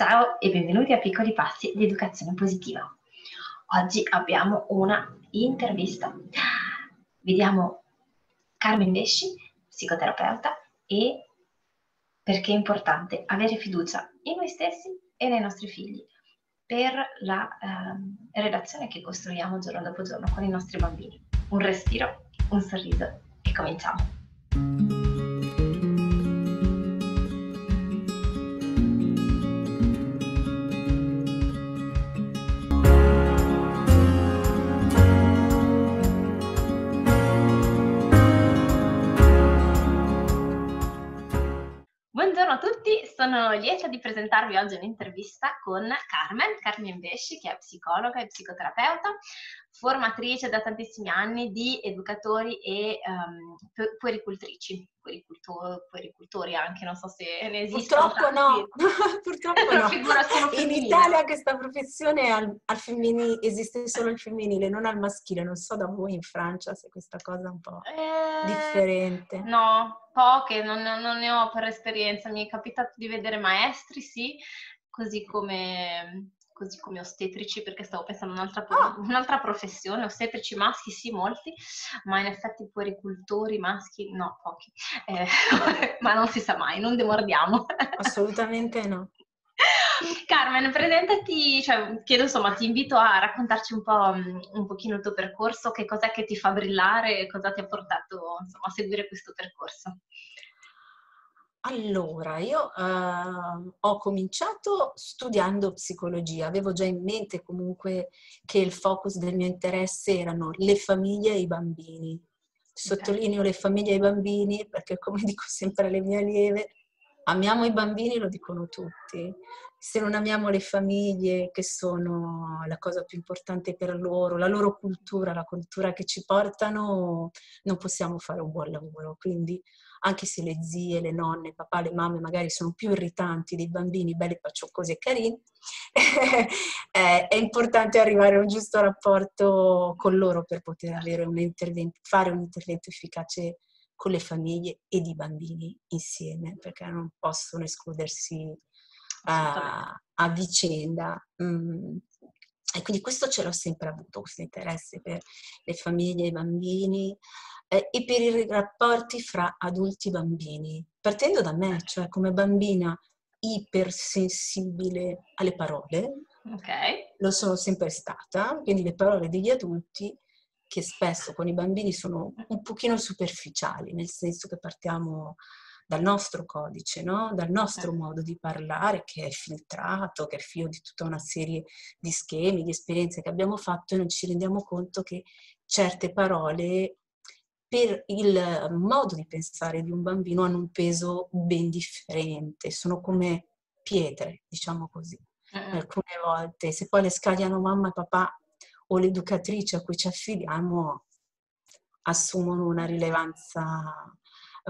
Ciao e benvenuti a Piccoli Passi di Educazione Positiva. Oggi abbiamo una intervista. Vediamo Carmen Vesci, psicoterapeuta, e perché è importante avere fiducia in noi stessi e nei nostri figli per la eh, relazione che costruiamo giorno dopo giorno con i nostri bambini. Un respiro, un sorriso e cominciamo. Sono lieta di presentarvi oggi un'intervista con Carmen, Carmen Vesci, che è psicologa e psicoterapeuta, formatrice da tantissimi anni di educatori e um, puericultrici, puericultor, puericultori anche, non so se ne esistono. Purtroppo no, purtroppo no. In Italia questa professione al, al femminile, esiste solo il femminile, non al maschile, non so da voi in Francia se questa cosa è un po' eh, differente. No, poche, non, non ne ho per esperienza, mi è capitato di vedere maestri, sì, così come così come ostetrici, perché stavo pensando a un'altra, ah. un'altra, professione, ostetrici maschi sì, molti, ma in effetti puericultori maschi no, pochi. Eh, ma non si sa mai, non demordiamo. Assolutamente no. Carmen, presentati, cioè, chiedo insomma, ti invito a raccontarci un po' un pochino il tuo percorso, che cos'è che ti fa brillare e cosa ti ha portato insomma, a seguire questo percorso. Allora, io uh, ho cominciato studiando psicologia, avevo già in mente comunque che il focus del mio interesse erano le famiglie e i bambini. Sottolineo le famiglie e i bambini perché, come dico sempre alle mie allieve, amiamo i bambini, lo dicono tutti. Se non amiamo le famiglie, che sono la cosa più importante per loro, la loro cultura, la cultura che ci portano, non possiamo fare un buon lavoro. Quindi anche se le zie, le nonne, il papà, le mamme magari sono più irritanti dei bambini belli, paccioccosi e carini, è importante arrivare a un giusto rapporto con loro per poter un fare un intervento efficace con le famiglie ed i bambini insieme, perché non possono escludersi a, a vicenda. Mm. E quindi questo ce l'ho sempre avuto, questo interesse per le famiglie i bambini eh, e per i rapporti fra adulti e bambini, partendo da me, cioè come bambina ipersensibile alle parole, okay. lo sono sempre stata, quindi le parole degli adulti che spesso con i bambini sono un pochino superficiali, nel senso che partiamo dal nostro codice, no? dal nostro modo di parlare che è filtrato, che è figlio di tutta una serie di schemi, di esperienze che abbiamo fatto e non ci rendiamo conto che certe parole per il modo di pensare di un bambino hanno un peso ben differente, sono come pietre, diciamo così. Alcune volte, se poi le scagliano mamma e papà o l'educatrice a cui ci affidiamo, assumono una rilevanza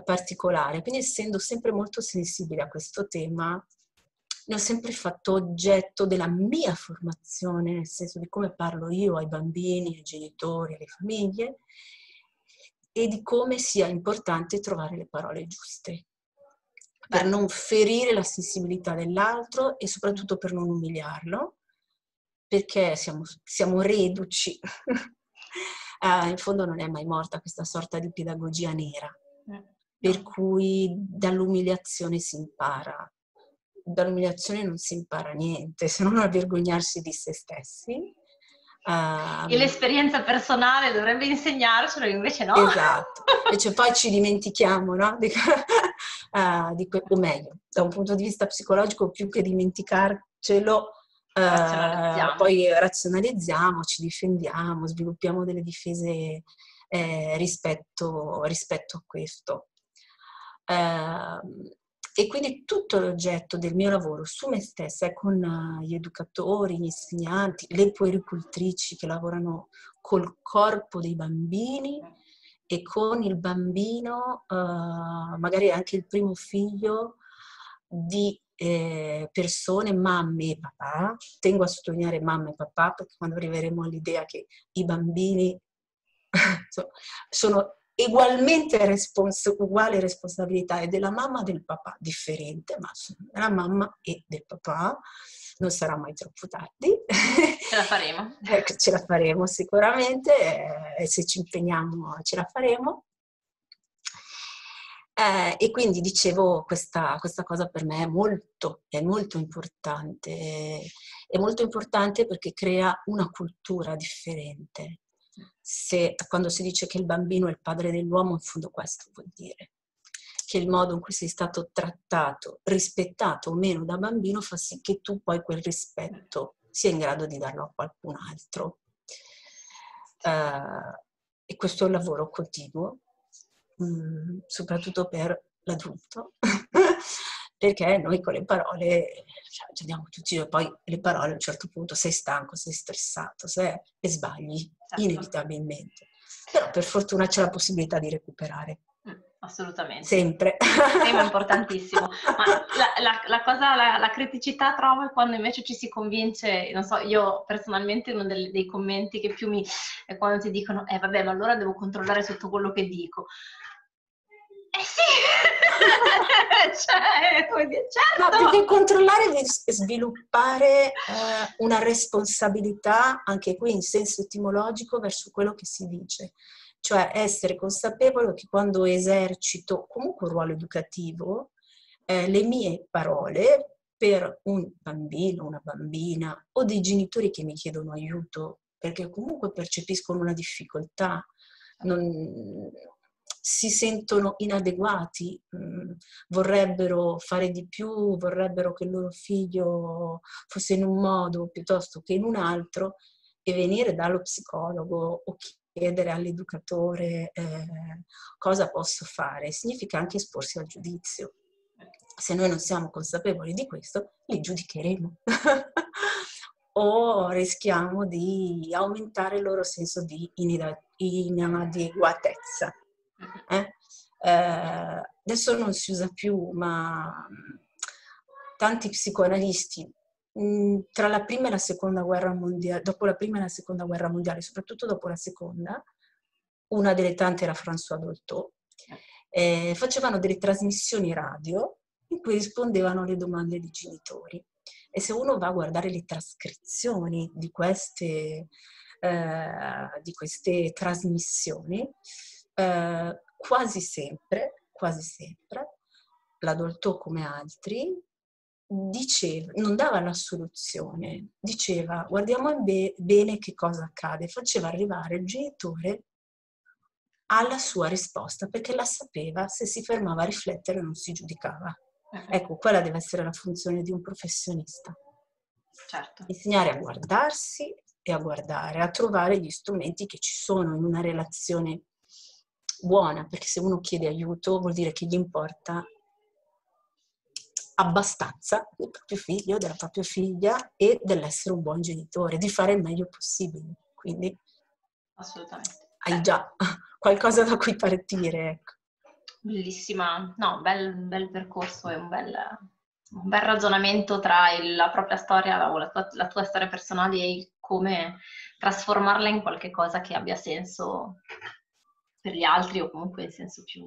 particolare. Quindi essendo sempre molto sensibile a questo tema, ne ho sempre fatto oggetto della mia formazione, nel senso di come parlo io ai bambini, ai genitori, alle famiglie e di come sia importante trovare le parole giuste per non ferire la sensibilità dell'altro e soprattutto per non umiliarlo, perché siamo, siamo reduci. uh, in fondo non è mai morta questa sorta di pedagogia nera, eh, per cui dall'umiliazione si impara. Dall'umiliazione non si impara niente, se non a vergognarsi di se stessi Uh, e l'esperienza personale dovrebbe insegnarcelo, invece no. Esatto, invece poi ci dimentichiamo, no? Di, uh, di que- o meglio, da un punto di vista psicologico, più che dimenticarcelo, uh, razionalizziamo. poi razionalizziamo, ci difendiamo, sviluppiamo delle difese eh, rispetto, rispetto, a questo. Uh, e quindi tutto l'oggetto del mio lavoro su me stessa è con eh, gli educatori, gli insegnanti, le puericultrici che lavorano col corpo dei bambini e con il bambino, uh, magari anche il primo figlio di eh, persone, mamme e papà. Tengo a sottolineare mamma e papà perché quando arriveremo all'idea che i bambini sono ugualmente respons- uguale responsabilità è della mamma e del papà, differente, ma della mamma e del papà. Non sarà mai troppo tardi. Ce la faremo. ecco, ce la faremo sicuramente e se ci impegniamo ce la faremo. Eh, e quindi dicevo, questa, questa, cosa per me è molto, è molto importante. È molto importante perché crea una cultura differente. Se, quando si dice che il bambino è il padre dell'uomo, in fondo questo vuol dire che il modo in cui sei stato trattato, rispettato o meno da bambino fa sì che tu poi quel rispetto sia in grado di darlo a qualcun altro. Uh, e questo è un lavoro continuo Mm, soprattutto per l'adulto, perché noi con le parole cioè, ci andiamo tutti e poi le parole a un certo punto sei stanco, sei stressato sei, e sbagli certo. inevitabilmente. Però per fortuna c'è la possibilità di recuperare. Mm, assolutamente. Sempre. Tema importantissimo. Ma la, la, la cosa, la, la, criticità trovo è quando invece ci si convince, non so, io personalmente uno dei, dei commenti che più mi... è quando ti dicono, eh vabbè, ma allora devo controllare tutto quello che dico. Eh sì! cioè, certo! No, perché controllare è sviluppare eh, una responsabilità, anche qui in senso etimologico, verso quello che si dice. Cioè essere consapevole che quando esercito comunque un ruolo educativo, eh, le mie parole per un bambino, una bambina o dei genitori che mi chiedono aiuto perché comunque percepiscono una difficoltà, non, si sentono inadeguati, mm, vorrebbero fare di più, vorrebbero che il loro figlio fosse in un modo piuttosto che in un altro e venire dallo psicologo o chiedere all'educatore eh, cosa posso fare significa anche esporsi al giudizio. Se noi non siamo consapevoli di questo, li giudicheremo. o rischiamo di aumentare il loro senso di inadeguatezza. Eh? Eh, adesso non si usa più, ma tanti psicoanalisti mh, tra la prima e la seconda guerra mondiale, dopo la prima e la seconda guerra mondiale, soprattutto dopo la seconda, una delle tante era François Dolto, eh, facevano delle trasmissioni radio in cui rispondevano alle domande dei genitori. E se uno va a guardare le trascrizioni di queste, eh, di queste trasmissioni, eh, quasi sempre, quasi sempre, l'adulto come altri, diceva, non dava la soluzione, diceva guardiamo be- bene che cosa accade, faceva arrivare il genitore alla sua risposta perché la sapeva, se si fermava a riflettere non si giudicava. Ecco, quella deve essere la funzione di un professionista. Certo. Insegnare a guardarsi e a guardare, a trovare gli strumenti che ci sono in una relazione buona, perché se uno chiede aiuto vuol dire che gli importa abbastanza del proprio figlio, della propria figlia e dell'essere un buon genitore, di fare il meglio possibile. Quindi assolutamente. Hai già qualcosa da cui partire. Ecco. Bellissima, no, bel, bel percorso e un bel, un bel ragionamento tra il, la propria storia, la, la, tua, la tua storia personale e come trasformarla in qualcosa che abbia senso per gli altri o comunque in senso più,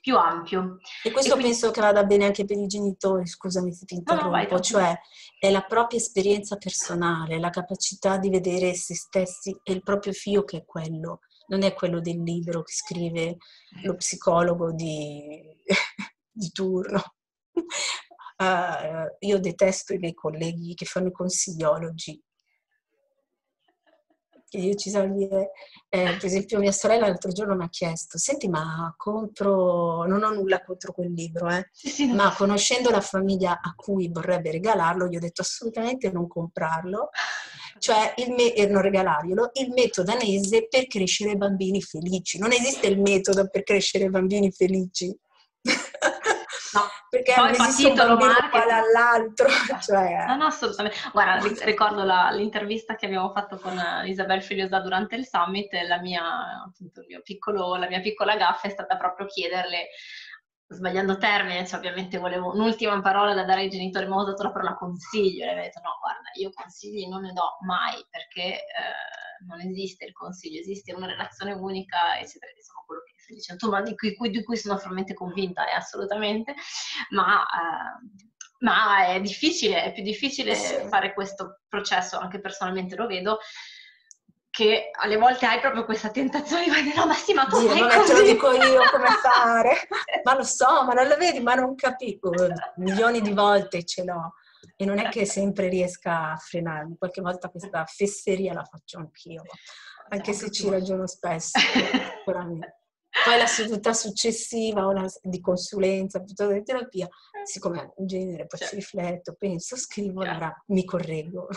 più ampio. E questo e quindi... penso che vada bene anche per i genitori, scusami se ti interrompo, no, no, cioè è la propria esperienza personale, la capacità di vedere se stessi e il proprio figlio che è quello, non è quello del libro che scrive lo psicologo di, di turno. Uh, io detesto i miei colleghi che fanno i consigliologi io ci so dire, eh, per esempio mia sorella l'altro giorno mi ha chiesto, senti ma contro, non ho nulla contro quel libro, eh, sì, sì, ma conoscendo la famiglia a cui vorrebbe regalarlo, gli ho detto assolutamente non comprarlo, cioè il me- e non regalarglielo, il metodo danese per crescere bambini felici. Non esiste il metodo per crescere bambini felici. No, perché poi un bambino uguale all'altro. Cioè... No, no, assolutamente. Guarda, ricordo la, l'intervista che abbiamo fatto con Isabel Filiosa durante il summit la mia, appunto, piccolo, la mia piccola gaffa è stata proprio chiederle sbagliando termine, cioè ovviamente volevo un'ultima parola da dare ai genitori, ma ho usato la parola consiglio e ho detto no, guarda, io consigli non ne do mai perché eh, non esiste il consiglio, esiste una relazione unica, eccetera, insomma quello che stai dicendo ma di cui, di cui sono fermamente convinta, è eh, assolutamente, ma... Eh, ma è difficile, è più difficile sì. fare questo processo, anche personalmente lo vedo, che alle volte hai proprio questa tentazione di dire no ma sì ma tu Dio, non te lo dico io come fare? Ma lo so ma non lo vedi ma non capisco. Milioni di volte ce l'ho e non è che sempre riesca a frenarmi qualche volta questa fesseria la faccio anch'io anche se ci ragiono spesso sicuramente poi la seduta successiva una, di consulenza piuttosto di terapia siccome un genere poi certo. ci rifletto penso scrivo certo. allora mi correggo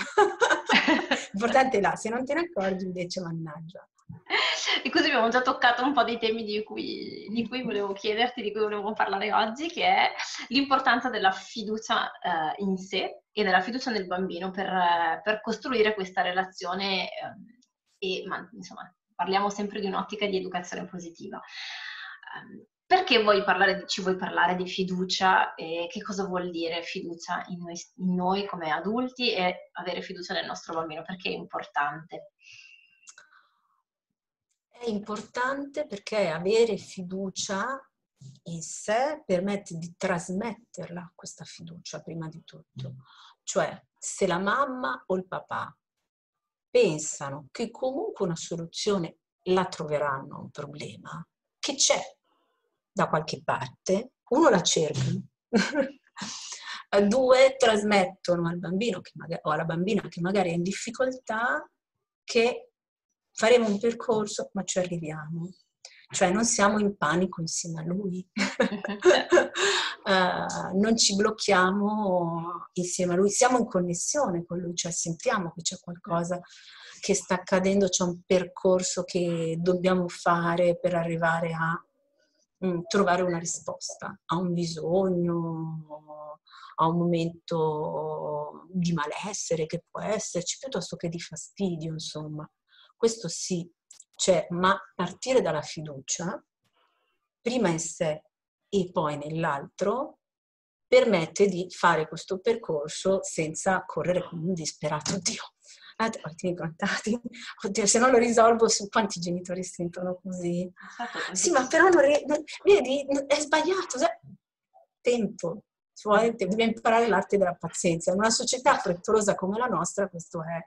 L'importante è là, se non te ne accorgi invece mannaggia. E così abbiamo già toccato un po' dei temi di cui, di cui volevo chiederti, di cui volevo parlare oggi, che è l'importanza della fiducia eh, in sé e della fiducia nel bambino per, per costruire questa relazione eh, e, ma, insomma, parliamo sempre di un'ottica di educazione positiva. Um, perché vuoi parlare, ci vuoi parlare di fiducia e che cosa vuol dire fiducia in noi, in noi, come adulti e avere fiducia nel nostro bambino? Perché è importante? È importante perché avere fiducia in sé permette di trasmetterla questa fiducia prima di tutto. Cioè, se la mamma o il papà pensano che comunque una soluzione la troveranno a un problema, che c'è, da qualche parte, uno la cerca, due trasmettono al bambino magari, o alla bambina che magari è in difficoltà che faremo un percorso ma ci arriviamo. Cioè non siamo in panico insieme a lui, uh, non ci blocchiamo insieme a lui, siamo in connessione con lui, cioè sentiamo che c'è qualcosa che sta accadendo, c'è un percorso che dobbiamo fare per arrivare a Mm, trovare una risposta a un bisogno, a un momento di malessere che può esserci, piuttosto che di fastidio, insomma. Questo sì, cioè, ma partire dalla fiducia, prima in sé e poi nell'altro, permette di fare questo percorso senza correre come un disperato. Dio, ottimi contatti, oddio se non lo risolvo su quanti genitori sentono così. Sì, ma però non, non, vedi, è sbagliato. Tempo, cioè, devi imparare l'arte della pazienza. In una società frettolosa come la nostra questo è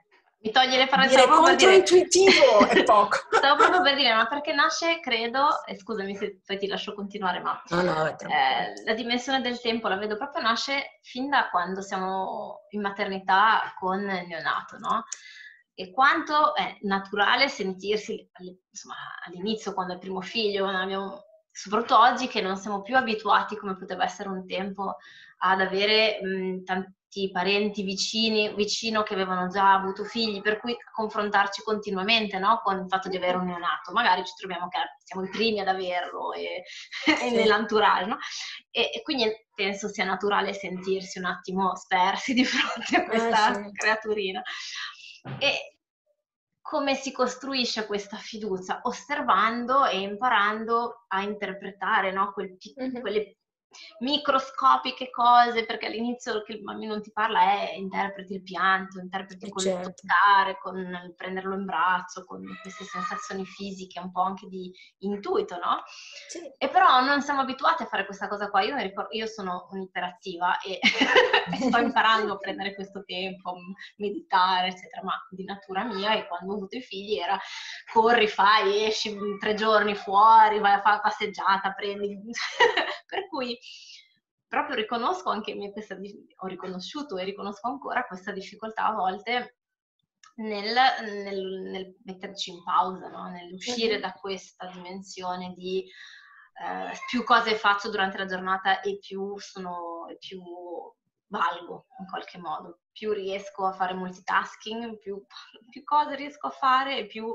mi toglie le parole dire controintuitivo è poco. Stavo proprio per dire, ma perché nasce, credo, e scusami se poi ti lascio continuare, ma no, no, eh, la dimensione del tempo la vedo proprio nasce fin da quando siamo in maternità con il neonato, no? E quanto è naturale sentirsi, insomma, all'inizio, quando è il primo figlio, abbiamo, soprattutto oggi che non siamo più abituati, come poteva essere un tempo, ad avere mh, tanti tutti i parenti vicini, vicino che avevano già avuto figli, per cui confrontarci continuamente no? con il fatto di avere un neonato. Magari ci troviamo che siamo i primi ad averlo e, e nell'entourage, no? E, e, quindi penso sia naturale sentirsi un attimo spersi di fronte a eh, questa eh, sì. creaturina. E come si costruisce questa fiducia? Osservando e imparando a interpretare no? Quel, mm-hmm. quelle microscopiche cose, perché all'inizio che il bambino non ti parla è interpreti il pianto, interpreti con certo. il toccare, con il prenderlo in braccio, con queste sensazioni fisiche, un po' anche di intuito, no? Sì. E però non siamo abituati a fare questa cosa qua. Io, ricordo, io sono un'iperattiva e, sto imparando a prendere questo tempo, meditare, eccetera, ma di natura mia e quando ho avuto i figli era corri, fai, esci tre giorni fuori, vai a fare la passeggiata, prendi... per cui proprio riconosco anche me questa, ho riconosciuto e riconosco ancora questa difficoltà a volte nel, nel, nel metterci in pausa, no? nell'uscire da questa dimensione di eh, più cose faccio durante la giornata e più sono, più valgo in qualche modo. Più riesco a fare multitasking, più, più cose riesco a fare e più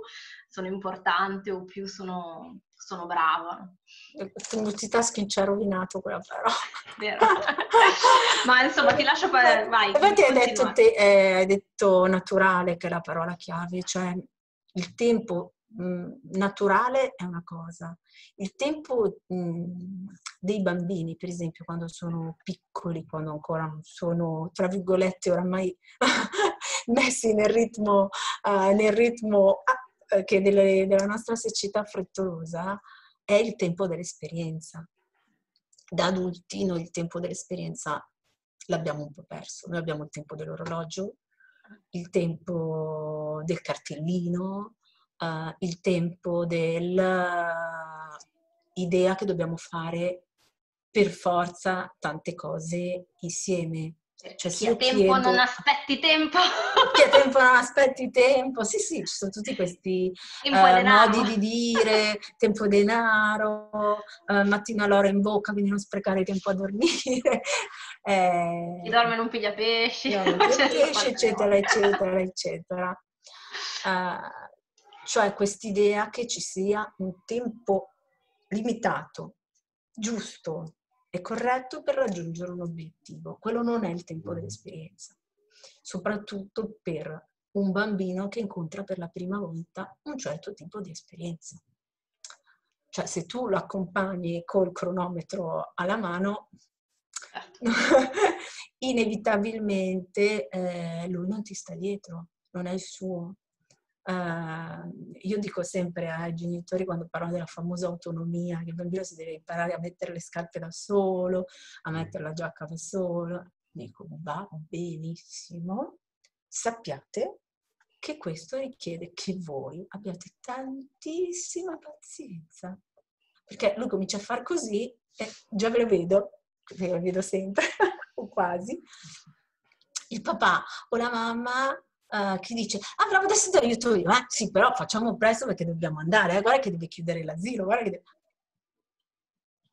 sono importante o più sono, sono brava. Il multitasking ci ha rovinato quella parola. Vero. Ma insomma ti lascio fare, vai. Infatti hai detto, te, eh, hai detto naturale che è la parola chiave, cioè il tempo mh, naturale è una cosa. Il tempo mh, dei bambini, per esempio, quando sono piccoli, quando ancora non sono, tra virgolette, oramai messi nel ritmo, uh, nel ritmo che delle, della nostra società frettolosa, è il tempo dell'esperienza. Da adulti noi il tempo dell'esperienza l'abbiamo un po' perso. Noi abbiamo il tempo dell'orologio, il tempo del cartellino, uh, il tempo dell'idea che dobbiamo fare per forza tante cose insieme. Cioè, chi ha tempo chiedo, non aspetti tempo. Chi ha tempo non aspetti tempo. Sì, sì, ci sono tutti questi uh, modi di dire, tempo denaro, uh, mattino all'ora in bocca, quindi non sprecare tempo a dormire. Eh, chi dorme non piglia pesci. Non piglia pesci, eccetera, eccetera, eccetera. Uh, cioè quest'idea che ci sia un tempo limitato, giusto e corretto per raggiungere un obiettivo. Quello non è il tempo dell'esperienza, soprattutto per un bambino che incontra per la prima volta un certo tipo di esperienza. Cioè se tu lo accompagni col cronometro alla mano, certo. inevitabilmente eh, lui non ti sta dietro, non è il suo. Uh, io dico sempre ai genitori quando parlo della famosa autonomia, che il bambino si deve imparare a mettere le scarpe da solo, a mettere la giacca da solo, dico va benissimo, sappiate che questo richiede che voi abbiate tantissima pazienza, perché lui comincia a far così e già ve lo vedo, ve lo vedo sempre, o quasi, il papà o la mamma uh, che dice, ah bravo, adesso ti aiuto io, eh? Sì, però facciamo presto perché dobbiamo andare, eh? guarda che devi chiudere l'asilo, guarda che... Deve...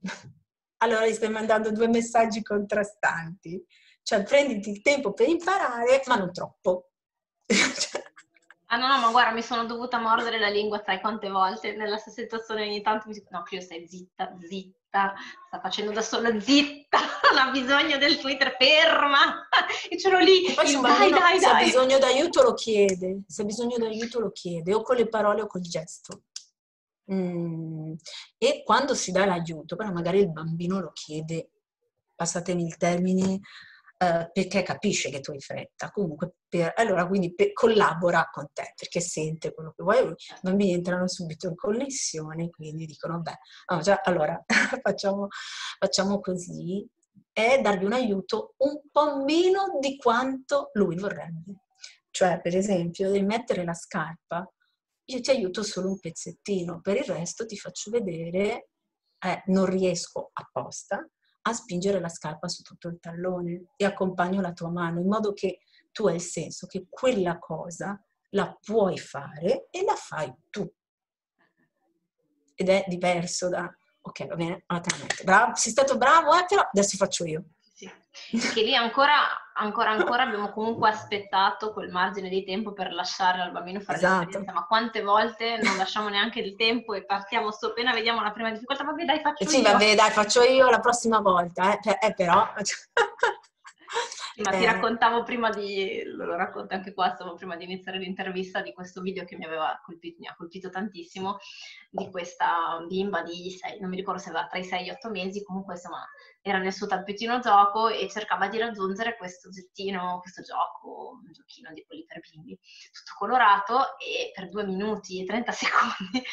allora gli stai mandando due messaggi contrastanti. Cioè, prenditi il tempo per imparare, ma non troppo. Ah no, no, ma guarda, mi sono dovuta mordere la lingua, sai quante volte nella stessa situazione ogni tanto mi dico, no, Clio stai zitta, zitta, sta facendo da sola, zitta, non ha bisogno del Twitter, ferma! E ce l'ho lì, e poi il, dai, dai, se dai. ha bisogno d'aiuto lo chiede, se ha bisogno d'aiuto lo chiede, o con le parole o col gesto. Mm. E quando si dà l'aiuto, però magari il bambino lo chiede, passatemi il termine, eh, perché capisce che tu hai fretta. Comunque, per, allora quindi per, collabora con te perché sente quello che vuoi. I bambini entrano subito in connessione, quindi dicono, beh, no, allora facciamo, facciamo così e dargli un aiuto un po' meno di quanto lui vorrebbe. Cioè, per esempio, devi mettere la scarpa, io ti aiuto solo un pezzettino, per il resto ti faccio vedere, eh, non riesco apposta, a spingere la scarpa su tutto il tallone e accompagno la tua mano in modo che tu hai il senso che quella cosa la puoi fare e la fai tu. Ed è diverso da, ok, va bene, naturalmente, bravo, sei stato bravo, eh, però adesso faccio io. Sì. Che lì ancora, ancora, ancora abbiamo comunque aspettato quel margine di tempo per lasciare al bambino fare esatto. l'esperienza, ma quante volte non lasciamo neanche il tempo e partiamo su appena vediamo la prima difficoltà, vabbè dai faccio eh sì, io. Sì, vabbè dai faccio io la prossima volta, eh, eh però... Ma ti eh. raccontavo prima di, lo racconto anche qua, stavo prima di iniziare l'intervista di questo video che mi aveva colpito, mi ha colpito tantissimo, di questa bimba di 6, non mi ricordo se aveva tra i 6 e gli 8 mesi, comunque insomma era nel suo tappetino gioco e cercava di raggiungere questo oggettino, questo gioco, un giochino di quelli per bimbi, tutto colorato e per 2 minuti e 30 secondi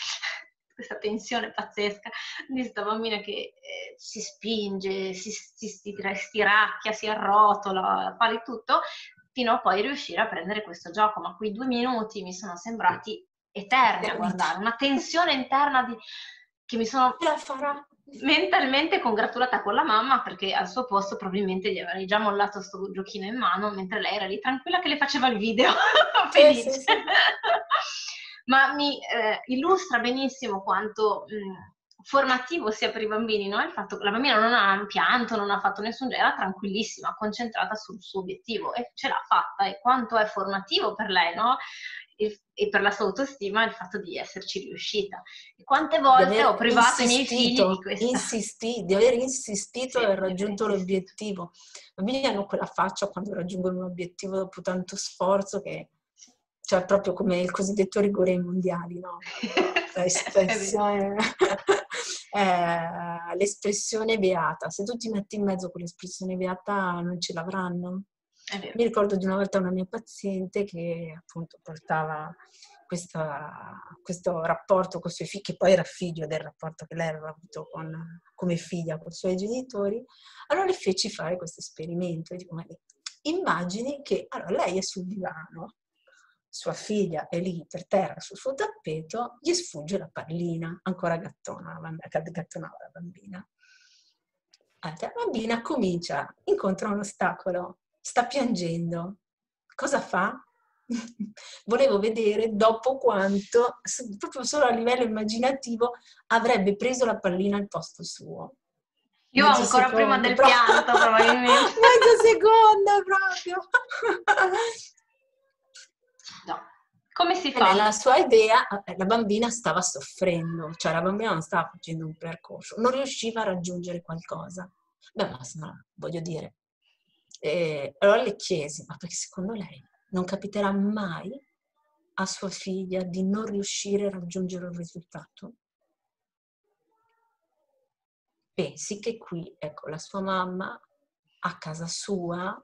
questa tensione pazzesca di questa bambina che eh, si spinge, si, si, si stiracchia, si arrotola, fa di tutto, fino a poi riuscire a prendere questo gioco. Ma quei due minuti mi sono sembrati eterni a guardare, una tensione interna di... che mi sono... Mentalmente congratulata con la mamma perché al suo posto probabilmente gli avrei già mollato sto giochino in mano mentre lei era lì tranquilla che le faceva il video felice. Sì, sì, sì. Ma mi eh, illustra benissimo quanto mh, formativo sia per i bambini, no? Il fatto che la bambina non ha pianto, non ha fatto nessun genere, era tranquillissima, concentrata sul suo obiettivo e ce l'ha fatta e quanto è formativo per lei, no? e per la sua autostima il fatto di esserci riuscita. E quante volte ho privato i miei figli di questa... Insisti, di aver insistito sì, e aver raggiunto l'obiettivo. I bambini hanno quella faccia quando raggiungono un obiettivo dopo tanto sforzo che cioè proprio come il cosiddetto rigore ai mondiali, no? L'espressione, eh, l'espressione beata. Se tu ti metti in mezzo con l'espressione beata non ce l'avranno. Mi ricordo di una volta una mia paziente che appunto portava questa, questo rapporto con i suoi figli, che poi era figlio del rapporto che lei aveva avuto con, come figlia con i suoi genitori, allora le feci fare questo esperimento. Dico, ma immagini che allora, lei è sul divano, sua figlia è lì per terra sul suo tappeto, gli sfugge la pallina, ancora gattona, gattonava la bambina. La bambina comincia, incontra un ostacolo, sta piangendo. Cosa fa? Volevo vedere dopo quanto, proprio solo a livello immaginativo, avrebbe preso la pallina al posto suo. Io Mezzo ancora secondo, prima del pianto, probabilmente. Mezzo secondo proprio. Come si fa? Nella sua idea eh, la bambina stava soffrendo, cioè la bambina non stava facendo un percorso, non riusciva a raggiungere qualcosa. Beh, ma no, voglio dire. E allora le chiesi, ma perché secondo lei non capiterà mai a sua figlia di non riuscire a raggiungere un risultato? Pensi che qui, ecco, la sua mamma a casa sua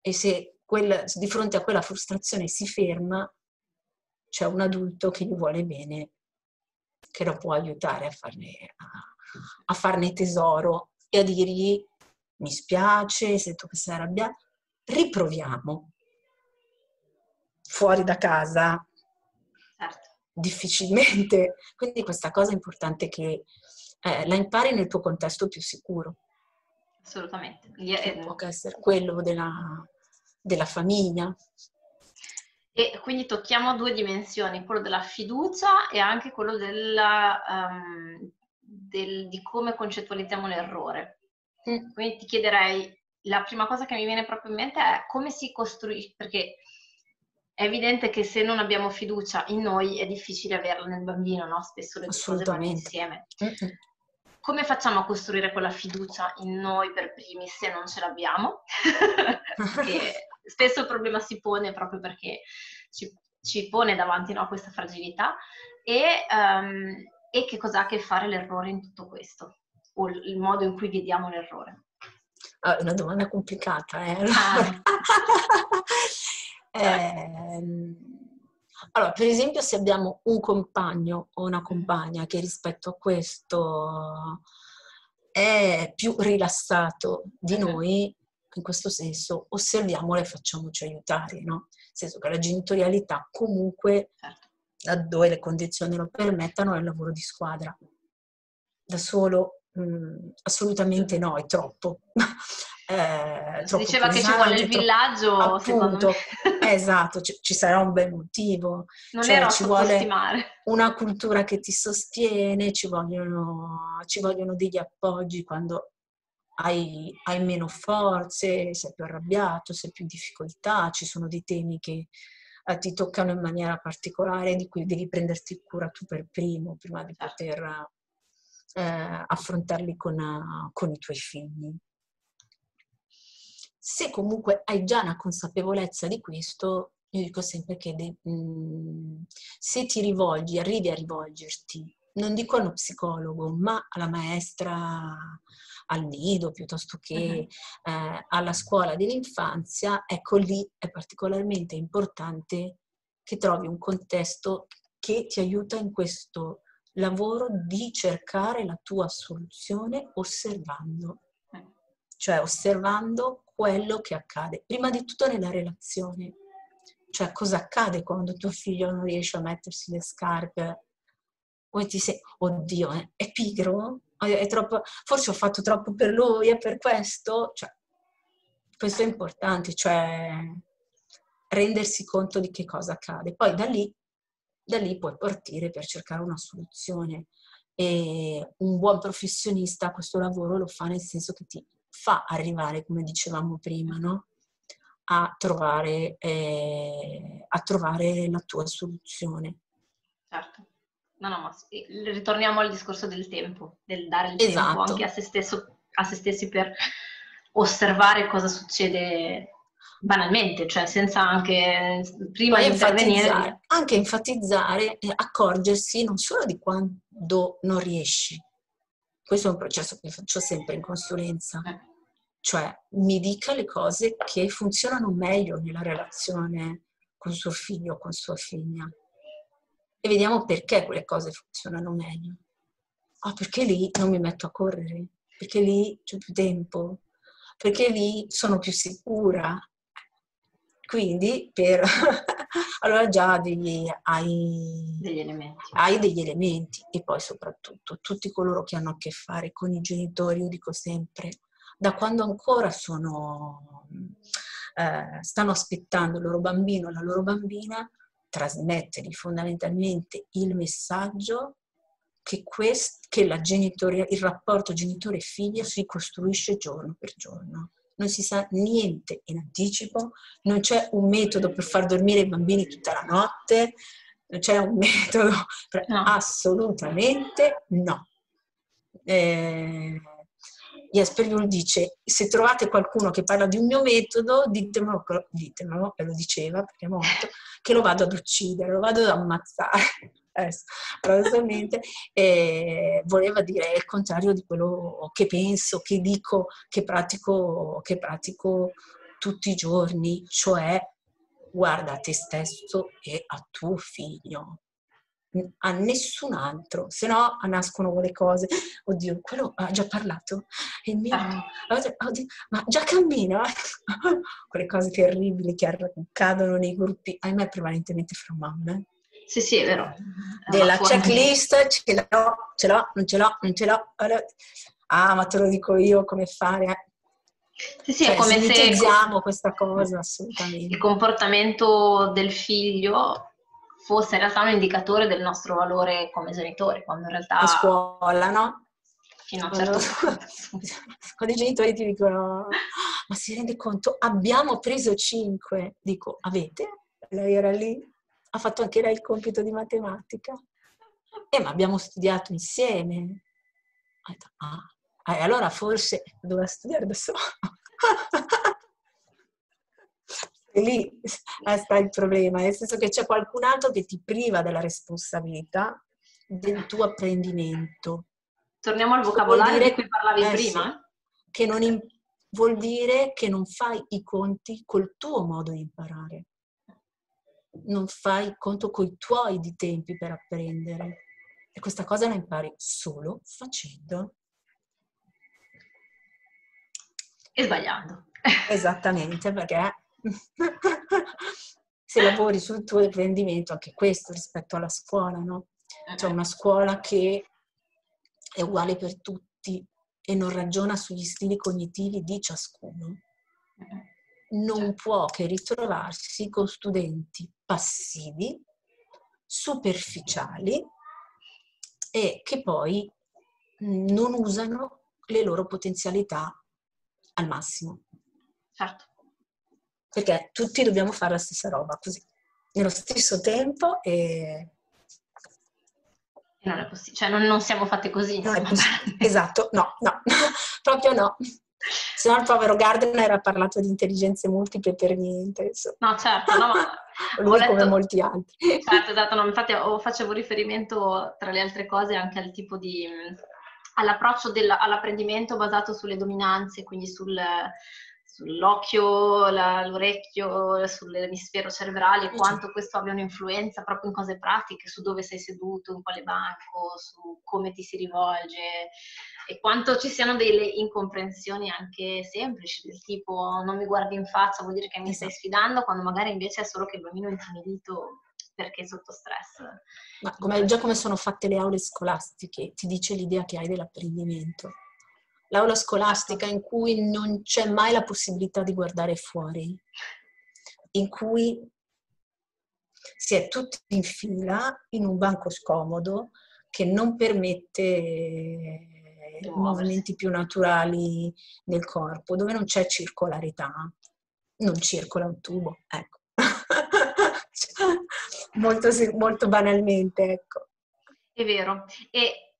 e se quel, di fronte a quella frustrazione si ferma, c'è un adulto che gli vuole bene, che lo può aiutare a farne, a, a farne tesoro e a dirgli mi spiace, sento che sei arrabbiato, riproviamo fuori da casa, certo. difficilmente. Quindi questa cosa è importante che eh, la impari nel tuo contesto più sicuro. Assolutamente. Che può essere quello della, della famiglia. E quindi tocchiamo due dimensioni, quello della fiducia e anche quello della, um, del, di come concettualizziamo l'errore. Mm. Quindi ti chiederei, la prima cosa che mi viene proprio in mente è come si costruisce, perché è evidente che se non abbiamo fiducia in noi è difficile averla nel bambino, no? Spesso le due cose vanno insieme. Mm-hmm. Come facciamo a costruire quella fiducia in noi per primi se non ce l'abbiamo? spesso il problema si pone proprio perché ci, ci pone davanti no, a questa fragilità e, um, e che cosa ha a che fare l'errore in tutto questo o il modo in cui vediamo l'errore? Ah, è una domanda complicata, eh? Ah. Eh, allora, per esempio, se abbiamo un compagno o una compagna che rispetto a questo è più rilassato di noi, in questo senso osserviamolo e facciamoci aiutare, no? Nel senso che la genitorialità comunque, certo. laddove le condizioni lo permettano, è un lavoro di squadra. Da solo mh, mm, assolutamente no, è troppo. eh, si diceva che ci vuole il villaggio, appunto, esatto, ci, ci, sarà un bel motivo. Non cioè, ci vuole una cultura che ti sostiene, ci vogliono, ci vogliono degli appoggi quando hai, hai, meno forze, sei più arrabbiato, sei più in difficoltà, ci sono dei temi che eh, ti toccano in maniera particolare di cui devi prenderti cura tu per primo, prima di certo. poter eh, affrontarli con, con i tuoi figli. Se comunque hai già una consapevolezza di questo, io dico sempre che de, mh, mm, se ti rivolgi, arrivi a rivolgerti, non dico allo psicologo, ma alla maestra al nido piuttosto che uh-huh. eh, alla scuola dell'infanzia, ecco lì è particolarmente importante che trovi un contesto che ti aiuta in questo lavoro di cercare la tua soluzione osservando, mm. cioè osservando quello che accade, prima di tutto nella relazione. Cioè, cosa accade quando tuo figlio non riesce a mettersi le scarpe? O ti sei, oddio, eh, è pigro? È troppo, forse ho fatto troppo per lui, è per questo? Cioè, questo è importante, cioè rendersi conto di che cosa accade. Poi da lì, da lì puoi partire per cercare una soluzione. E un buon professionista questo lavoro lo fa nel senso che ti fa arrivare, come dicevamo prima, no? a, trovare, eh, a trovare la tua soluzione. Certo. No, no, ma ritorniamo al discorso del tempo, del dare il esatto. tempo anche a se, stesso, a se stessi per osservare cosa succede banalmente, cioè senza anche prima di intervenire. Anche enfatizzare e accorgersi non solo di quando non riesci. Questo è un processo che faccio sempre in consulenza. Eh. Cioè, mi dica le cose che funzionano meglio nella relazione con suo figlio o con sua figlia. E vediamo perché quelle cose funzionano meglio. Ah, perché lì non mi metto a correre, perché lì c'è più tempo, perché lì sono più sicura. Quindi per... allora già degli, hai, degli elementi. hai degli elementi e poi soprattutto tutti coloro che hanno a che fare con i genitori, io dico sempre, da quando ancora sono, eh, stanno aspettando il loro bambino la loro bambina, trasmettergli fondamentalmente il messaggio che, quest, che il rapporto genitore-figlia si costruisce giorno per giorno. Non si sa niente in anticipo, non c'è un metodo per far dormire i bambini tutta la notte, non c'è un metodo, per... no. assolutamente no. Eh, Jesper dice, se trovate qualcuno che parla di un mio metodo, ditemelo, ditemelo e lo diceva perché è morto, che lo vado ad uccidere, lo vado ad ammazzare. Adesso, eh, voleva dire il contrario di quello che penso, che dico, che pratico, che pratico tutti i giorni, cioè guarda a te stesso e a tuo figlio, a nessun altro, se no nascono quelle cose, oddio, quello ha già parlato, è mio, ah. oddio, ma già cammina, quelle cose terribili che accadono nei gruppi, ahimè prevalentemente fra mamme. Sì, sì, è vero. Della checklist, ce l'ho, ce l'ho, non ce l'ho, non ce l'ho. Ah, ma te lo dico io come fare. Sì, sì, cioè, è come se... Questa cosa, assolutamente. Il comportamento del figlio fosse in realtà un indicatore del nostro valore come genitori, quando in realtà... A scuola, no? Fino a un certo punto. Quando i genitori ti dicono, ma si rende conto, abbiamo preso 5. Dico, avete? Lei era lì? ha fatto anche lei il compito di matematica. Eh, ma abbiamo studiato insieme. Ah, eh, allora forse doveva studiare da solo. lì sta il problema, nel senso che c'è qualcun altro che ti priva della responsabilità del tuo apprendimento. Torniamo al vocabolario dire, di cui parlavi eh, prima. Sì, che non in, vuol dire che non fai i conti col tuo modo di imparare non fai conto con i tuoi di tempi per apprendere. E questa cosa la impari solo facendo. E sbagliando. Esattamente, perché se lavori sul tuo apprendimento, anche questo rispetto alla scuola, no? C'è una scuola che è uguale per tutti e non ragiona sugli stili cognitivi di ciascuno non certo. può che ritrovarsi con studenti passivi, superficiali e che poi non usano le loro potenzialità al massimo. Certo. Perché tutti dobbiamo fare la stessa roba così, nello stesso tempo e... non è possibile, cioè non, non siamo fatte così. Non è esatto, no, no, proprio no. Se no il povero Gardner ha parlato di intelligenze multiple per niente. Insomma. No, certo, no, ma... Lui letto... come molti altri. Certo, esatto, no, infatti facevo riferimento tra le altre cose anche al tipo di... all'approccio all'apprendimento basato sulle dominanze, quindi sul, sull'occhio, la, l'orecchio, sull'emisfero cerebrale, quanto questo abbia un'influenza proprio in cose pratiche, su dove sei seduto, in quale banco, su come ti si rivolge e quanto ci siano delle incomprensioni anche semplici, del tipo non mi guardi in faccia, vuol dire che mi stai esatto. sfidando, quando magari invece è solo che il bambino è intimidito perché è sotto stress. Ma come, già come sono fatte le aule scolastiche, ti dice l'idea che hai dell'apprendimento l'aula scolastica in cui non c'è mai la possibilità di guardare fuori, in cui si è tutti in fila in un banco scomodo che non permette movimenti più naturali nel corpo, dove non c'è circolarità, non circola un tubo, ecco. molto, molto banalmente, ecco. È vero. E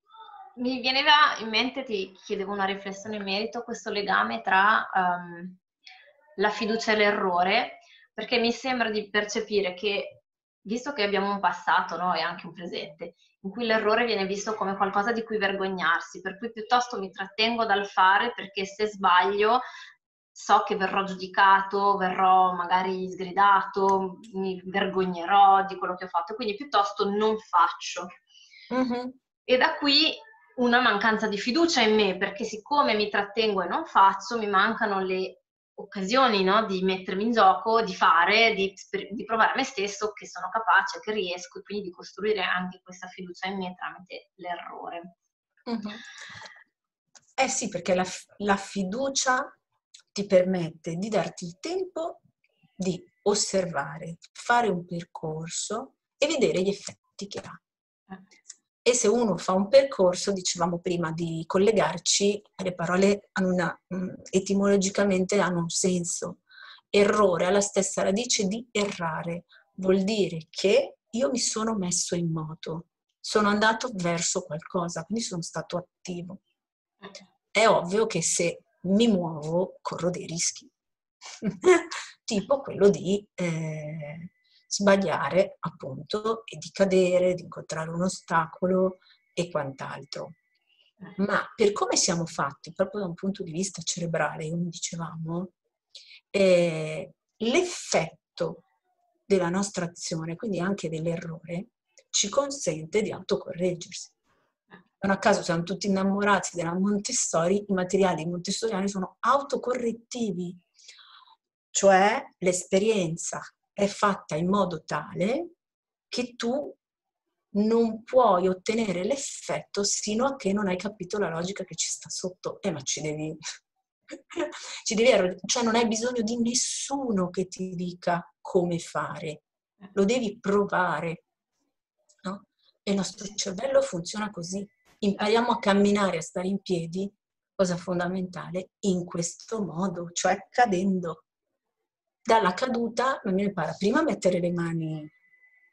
mi veneva in mente, ti chiedevo una riflessione in merito questo legame tra um, la fiducia e l'errore, perché mi sembra di percepire che, visto che abbiamo un passato no, e anche un presente, in cui l'errore viene visto come qualcosa di cui vergognarsi, per cui piuttosto mi trattengo dal fare perché se sbaglio so che verrò giudicato, verrò magari sgridato, mi vergognerò di quello che ho fatto, quindi piuttosto non faccio. Mm-hmm. E da qui una mancanza di fiducia in me, perché siccome mi trattengo e non faccio, mi mancano le occasioni no? di mettermi in gioco, di fare, di, di, provare a me stesso che sono capace, che riesco e quindi di costruire anche questa fiducia in me tramite l'errore. Mm-hmm. Eh sì, perché la, la fiducia ti permette di darti il tempo di osservare, fare un percorso e vedere gli effetti che ha. E se uno fa un percorso, dicevamo prima di collegarci, le parole hanno una, mm, etimologicamente hanno un senso. Errore ha la stessa radice di errare, vuol dire che io mi sono messo in moto, sono andato verso qualcosa, quindi sono stato attivo. È ovvio che se mi muovo, corro dei rischi, tipo quello di eh, sbagliare appunto e di cadere, di incontrare un ostacolo e quant'altro. Ma per come siamo fatti, proprio da un punto di vista cerebrale, come dicevamo, eh, l'effetto della nostra azione, quindi anche dell'errore, ci consente di autocorreggersi. Non a caso siamo tutti innamorati della Montessori, i materiali montessoriani sono autocorrettivi, cioè l'esperienza è fatta in modo tale che tu non puoi ottenere l'effetto sino a che non hai capito la logica che ci sta sotto. Eh, ma ci devi... ci devi... Cioè non hai bisogno di nessuno che ti dica come fare, lo devi provare. No? E il nostro cervello funziona così impariamo a camminare, a stare in piedi, cosa fondamentale, in questo modo, cioè cadendo. Dalla caduta mi impara prima a mettere le mani mm.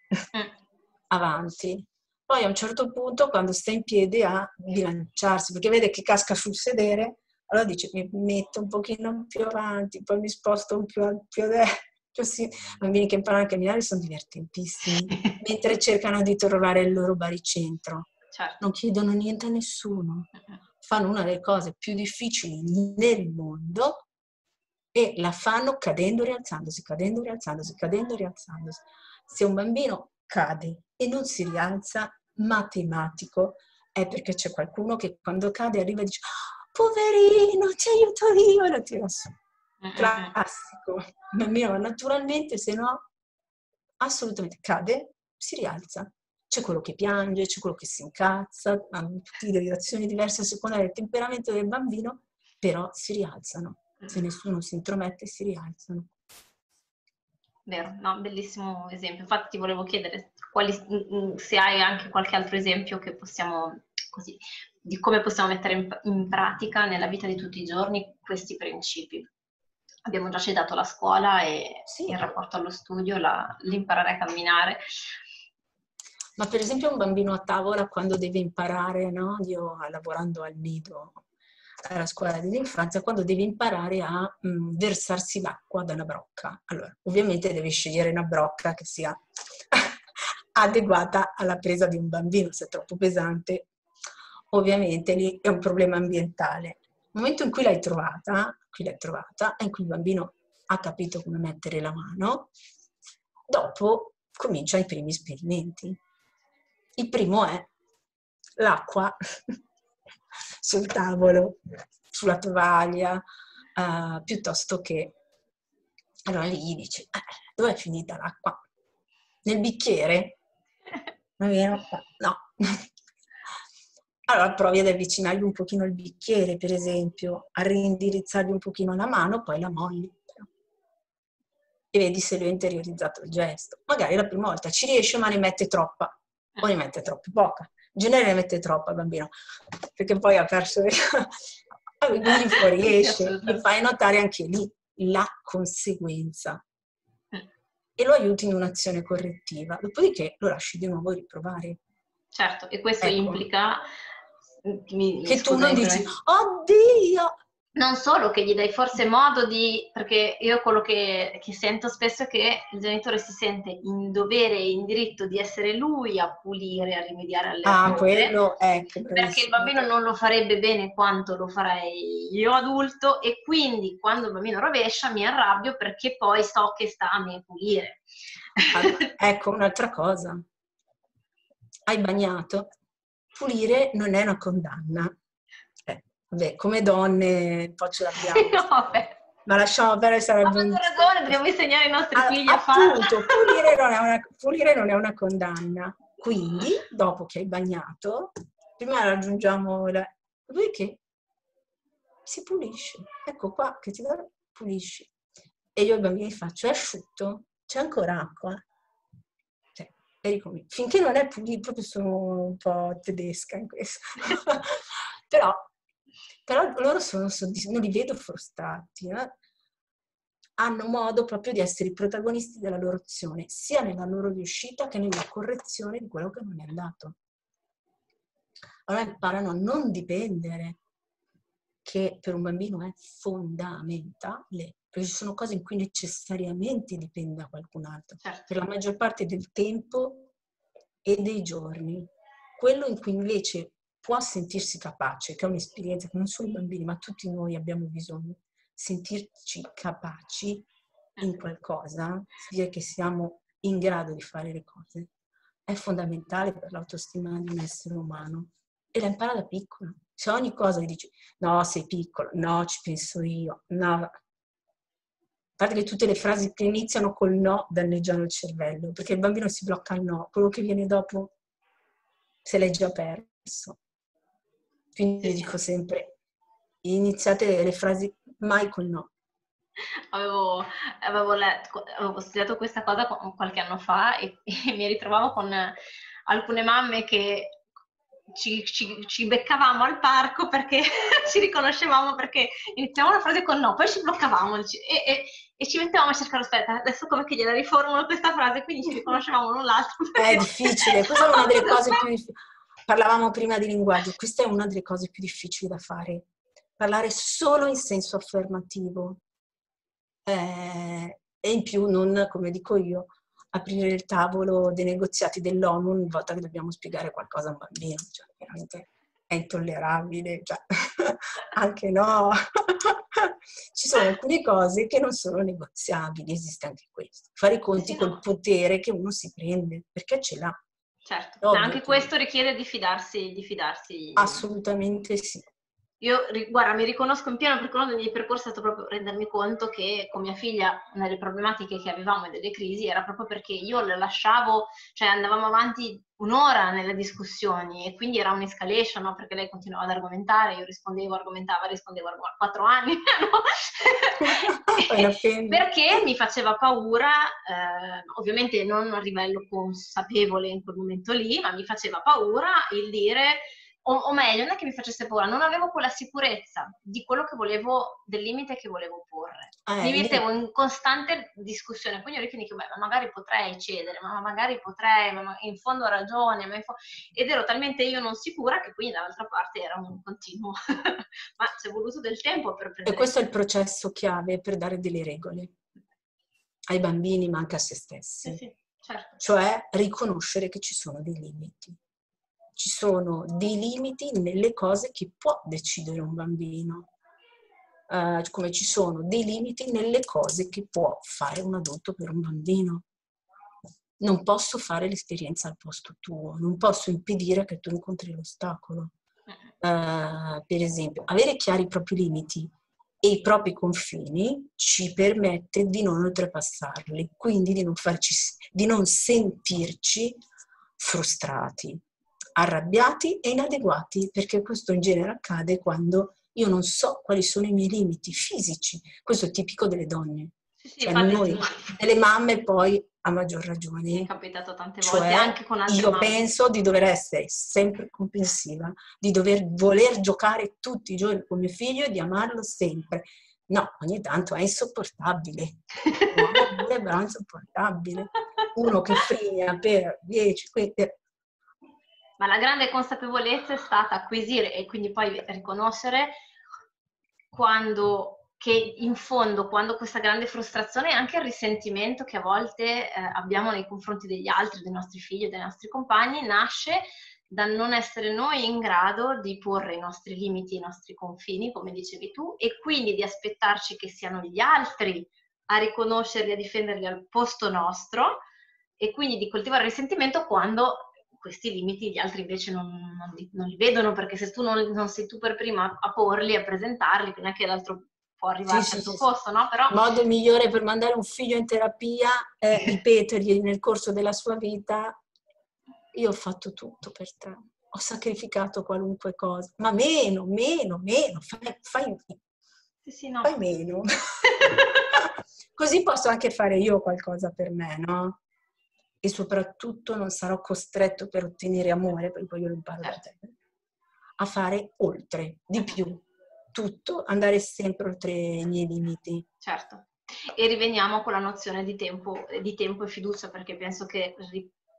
avanti, poi a un certo punto quando sta in piedi a bilanciarsi, perché vede che casca sul sedere, allora dice mi metto un pochino più avanti, poi mi sposto un più, più a destra. Sì, i bambini che imparano a camminare sono divertentissimi, mentre cercano di trovare il loro baricentro certo. non chiedono niente a nessuno, fanno una delle cose più difficili nel mondo e la fanno cadendo, rialzandosi, cadendo, rialzandosi, cadendo, rialzandosi. Se un bambino cade e non si rialza, matematico, è perché c'è qualcuno che quando cade arriva e dice oh, poverino, ti aiuto io e lo tira su. Classico. Il bambino naturalmente, se no, assolutamente cade, si rialza c'è quello che piange, c'è quello che si incazza, hanno tutte le reazioni diverse a seconda del temperamento del bambino, però si rialzano. Se nessuno si intromette, si rialzano. Vero, no, bellissimo esempio. Infatti ti volevo chiedere quali, mm, mm, se hai anche qualche altro esempio che possiamo, così, di come possiamo mettere in, in pratica nella vita di tutti i giorni questi principi. Abbiamo già citato la scuola e sì. il rapporto allo studio, la, l'imparare a camminare, ma per esempio un bambino a tavola quando deve imparare, no? Io lavorando al nido, alla scuola dell'infanzia, quando deve imparare a mh, mm, versarsi l'acqua da una brocca. Allora, ovviamente deve scegliere una brocca che sia adeguata alla presa di un bambino, se è troppo pesante, ovviamente lì è un problema ambientale. Nel momento in cui l'hai trovata, qui l'hai trovata, e in cui il bambino ha capito come mettere la mano, dopo comincia i primi esperimenti. Il primo è l'acqua sul tavolo, sulla tovaglia, uh, piuttosto che... Allora lì gli dici, eh, dove è finita l'acqua? Nel bicchiere? Va bene? No. Allora provi ad avvicinargli un pochino il bicchiere, per esempio, a reindirizzargli un pochino la mano, poi la molli. E vedi se lui ha interiorizzato il gesto. Magari la prima volta ci riesce ma ne mette troppa o ne mette troppo poca. In genere ne mette troppa il bambino, perché poi ha perso, quindi fuoriesce, gli fai notare anche lì la conseguenza e lo aiuti in un'azione correttiva. Dopodiché lo lasci di nuovo riprovare. Certo, e questo ecco. implica mi, che tu non dici, oddio, non solo che gli dai forse modo di, perché io quello che, che, sento spesso è che il genitore si sente in dovere e in diritto di essere lui a pulire, a rimediare alle ah, cose, è perché il bambino non lo farebbe bene quanto lo farei io adulto e quindi quando il bambino rovescia mi arrabbio perché poi so che sta a me pulire. Allora, ecco un'altra cosa, hai bagnato, pulire non è una condanna Beh, come donne un po' ce l'abbiamo. no, ma lasciamo perdere, sarebbe... Ma ragione, dobbiamo insegnare ai nostri figli a farlo. Appunto, pulire non, una, pulire non è una condanna. Quindi, dopo che hai bagnato, prima raggiungiamo la... Lui che si pulisce. Ecco qua, che ti dà, pulisci. E io ai bambini faccio, è asciutto? C'è ancora acqua? Cioè, finché non è pulito, proprio sono un po' tedesca in questo. Però però loro sono soddisfatti, non li vedo frustrati, eh? hanno modo proprio di essere i protagonisti della loro azione, sia nella loro riuscita che nella correzione di quello che non è andato. Allora imparano a non dipendere, che per un bambino è fondamentale, perché ci sono cose in cui necessariamente dipende da qualcun altro, certo. per la maggior parte del tempo e dei giorni. Quello in cui invece può sentirsi capace, che è un'esperienza che non solo i bambini, ma tutti noi abbiamo bisogno, sentirci capaci in qualcosa, dire che siamo in grado di fare le cose, è fondamentale per l'autostima di un essere umano. E la impara da piccola. Se ogni cosa gli dici, no, sei piccolo, no, ci penso io, no. A parte che tutte le frasi che iniziano col no danneggiano il cervello, perché il bambino si blocca al no, quello che viene dopo se l'è già perso. Quindi dico sempre, iniziate le frasi mai col no. Avevo, avevo, letto, avevo studiato questa cosa qualche anno fa e, e mi ritrovavo con alcune mamme che ci, ci, ci, beccavamo al parco perché ci riconoscevamo perché iniziavamo la frase con no, poi ci bloccavamo e, e, e ci mettevamo a cercare, aspetta, adesso come che gliela riformulo questa frase, quindi ci riconoscevamo l'un l'altro. È difficile, questa è una delle cose più difficili. Parlavamo prima di linguaggio, questa è una delle cose più difficili da fare, parlare solo in senso affermativo eh, e in più non, come dico io, aprire il tavolo dei negoziati dell'ONU ogni volta che dobbiamo spiegare qualcosa a un bambino, cioè veramente è intollerabile, cioè, anche no. Ci sono alcune cose che non sono negoziabili, esiste anche questo. Fare i conti col potere che uno si prende, perché ce l'ha. Certo, Ovvio anche questo richiede di fidarsi, di fidarsi. Assolutamente sì. Io, guarda, mi riconosco in pieno perché uno dei miei percorsi è stato proprio rendermi conto che con mia figlia, nelle problematiche che avevamo e delle crisi, era proprio perché io le lasciavo, cioè andavamo avanti un'ora nelle discussioni e quindi era un'escalation, no? perché lei continuava ad argomentare, io rispondevo, argomentava, rispondevo, argomentava, quattro anni, no? perché mi faceva paura, eh, ovviamente non a livello consapevole in quel momento lì, ma mi faceva paura il dire o, o, meglio, non è che mi facesse paura, non avevo quella sicurezza di quello che volevo, del limite che volevo porre. Eh, mi mettevo in costante discussione, quindi io ritenevo che ma magari potrei cedere, ma magari potrei, ma in fondo ha ragione, fo... ed ero talmente io non sicura che quindi dall'altra parte era un continuo. ma ci è voluto del tempo per prendere... E questo è il processo chiave per dare delle regole ai bambini, ma anche a se stessi. Sì, sì, certo. Cioè riconoscere che ci sono dei limiti ci sono dei limiti nelle cose che può decidere un bambino, uh, come ci sono dei limiti nelle cose che può fare un adulto per un bambino. Non posso fare l'esperienza al posto tuo, non posso impedire che tu incontri l'ostacolo. Uh, per esempio, avere chiari i propri limiti e i propri confini ci permette di non oltrepassarli, quindi di non, farci, di non sentirci frustrati arrabbiati e inadeguati, perché questo in genere accade quando io non so quali sono i miei limiti fisici. Questo è tipico delle donne. Sì, sì, cioè noi, delle mamme poi a maggior ragione. È capitato tante volte cioè, anche con altre Io mamme. penso di dover essere sempre comprensiva, di dover voler giocare tutti i giorni con mio figlio e di amarlo sempre. No, ogni tanto è insopportabile. È insopportabile. Uno che frigna per 10, ma la grande consapevolezza è stata acquisire e quindi poi riconoscere quando che in fondo quando questa grande frustrazione e anche il risentimento che a volte eh, abbiamo nei confronti degli altri, dei nostri figli, dei nostri compagni, nasce dal non essere noi in grado di porre i nostri limiti, i nostri confini, come dicevi tu, e quindi di aspettarci che siano gli altri a riconoscerli, a difenderli al posto nostro e quindi di coltivare il risentimento quando questi limiti gli altri invece non, non, li, non li, vedono perché se tu non, non, sei tu per prima a porli, a presentarli, non è che l'altro può arrivare sì, al tuo sì, posto, no? Però... Il modo migliore per mandare un figlio in terapia è ripetergli nel corso della sua vita io ho fatto tutto per te, ho sacrificato qualunque cosa, ma meno, meno, meno, fai, fai, sì, sì, no. fai meno. Così posso anche fare io qualcosa per me, no? E soprattutto non sarò costretto per ottenere amore, poi io lo imparo da te, a fare oltre, di più, tutto, andare sempre oltre i miei limiti. Certo. E riveniamo con la nozione di tempo, di tempo e fiducia, perché penso che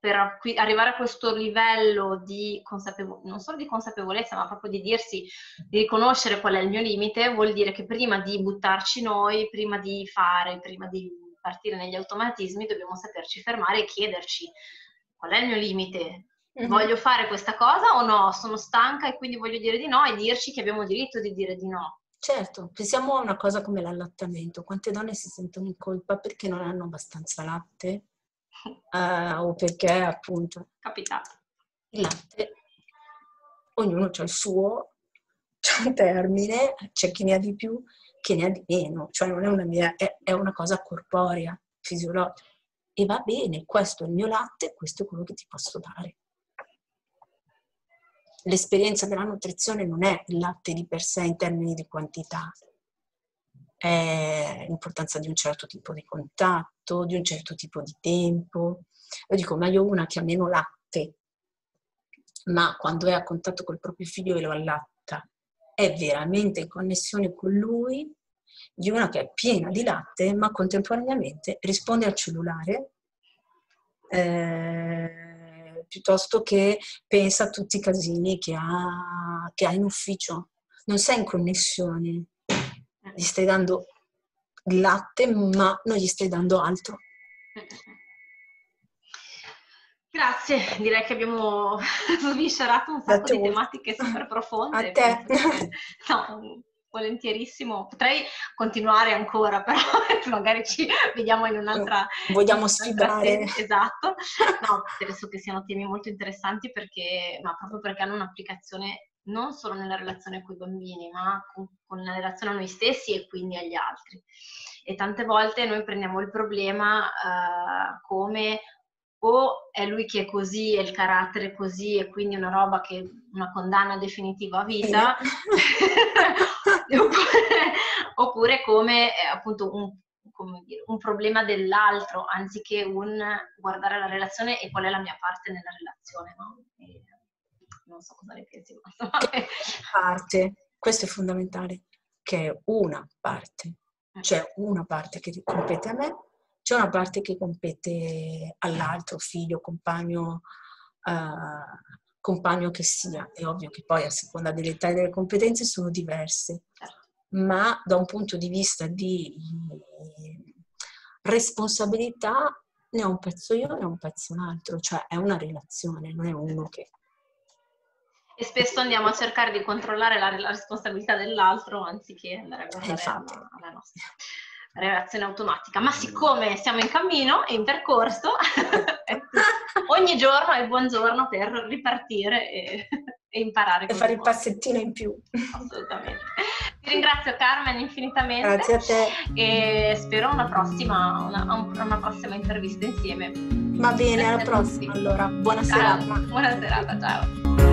per arrivare a questo livello di consapevolezza, non solo di consapevolezza, ma proprio di dirsi, di riconoscere qual è il mio limite, vuol dire che prima di buttarci noi, prima di fare, prima di partire negli automatismi, dobbiamo saperci fermare e chiederci qual è il mio limite. Mm-hmm. Voglio fare questa cosa o no? Sono stanca e quindi voglio dire di no e dirci che abbiamo diritto di dire di no. Certo, pensiamo a una cosa come l'allattamento. Quante donne si sentono in colpa perché non hanno abbastanza latte? uh, o perché appunto... Capitato. Il latte, ognuno ha il suo, c'è un termine, c'è chi ne ha di più, chi ne ha di meno, cioè non è una mia, è, è una cosa corporea, fisiologica. E va bene, questo è il mio latte, questo è quello che ti posso dare. L'esperienza della nutrizione non è il latte di per sé in termini di quantità, è l'importanza di un certo tipo di contatto, di un certo tipo di tempo. Io dico, ma io una che ha meno latte, ma quando è a contatto col proprio figlio e lo allatta, è veramente in connessione con lui, di una che è piena di latte, ma contemporaneamente risponde al cellulare, eh, piuttosto che pensa a tutti i casini che ha, che ha in ufficio. Non sei in connessione gli stai dando latte, ma non gli stai dando altro. Grazie, direi che abbiamo sviscerato un sacco di tematiche super profonde. A te. No, volentierissimo. Potrei continuare ancora, però magari ci vediamo in un'altra... Vogliamo sfidare. Esatto. No, penso che siano temi molto interessanti perché, ma proprio perché hanno un'applicazione non solo nella relazione con i bambini, ma con, con la relazione a noi stessi e quindi agli altri. E tante volte noi prendiamo il problema uh, come o è lui che è così, è il carattere così e quindi una roba che una condanna definitiva a vita, oppure, oppure, come eh, appunto un, come dire, un problema dell'altro, anziché un guardare la relazione e qual è la mia parte nella relazione. No? E, non so cosa ne pensi, ma parte, questo è fondamentale, che è una parte, c'è una parte che compete a me, c'è una parte che compete all'altro, figlio, compagno, uh, compagno che sia. È ovvio che poi a seconda dell'età e delle competenze sono diverse, ma da un punto di vista di responsabilità ne ho un pezzo io e un pezzo un altro, cioè è una relazione, non è uno che e spesso andiamo a cercare di controllare la, la responsabilità dell'altro anziché andare a guardare esatto. la, la nostra reazione automatica. Ma siccome siamo in cammino e in percorso, ogni giorno è buongiorno per ripartire e, e imparare. E fare il passettino in più. Assolutamente. Ti ringrazio Carmen infinitamente. Grazie a te. E spero una prossima, una, una prossima intervista insieme. Va bene, alla prossima allora. Buona ciao. serata. Buona serata, ciao.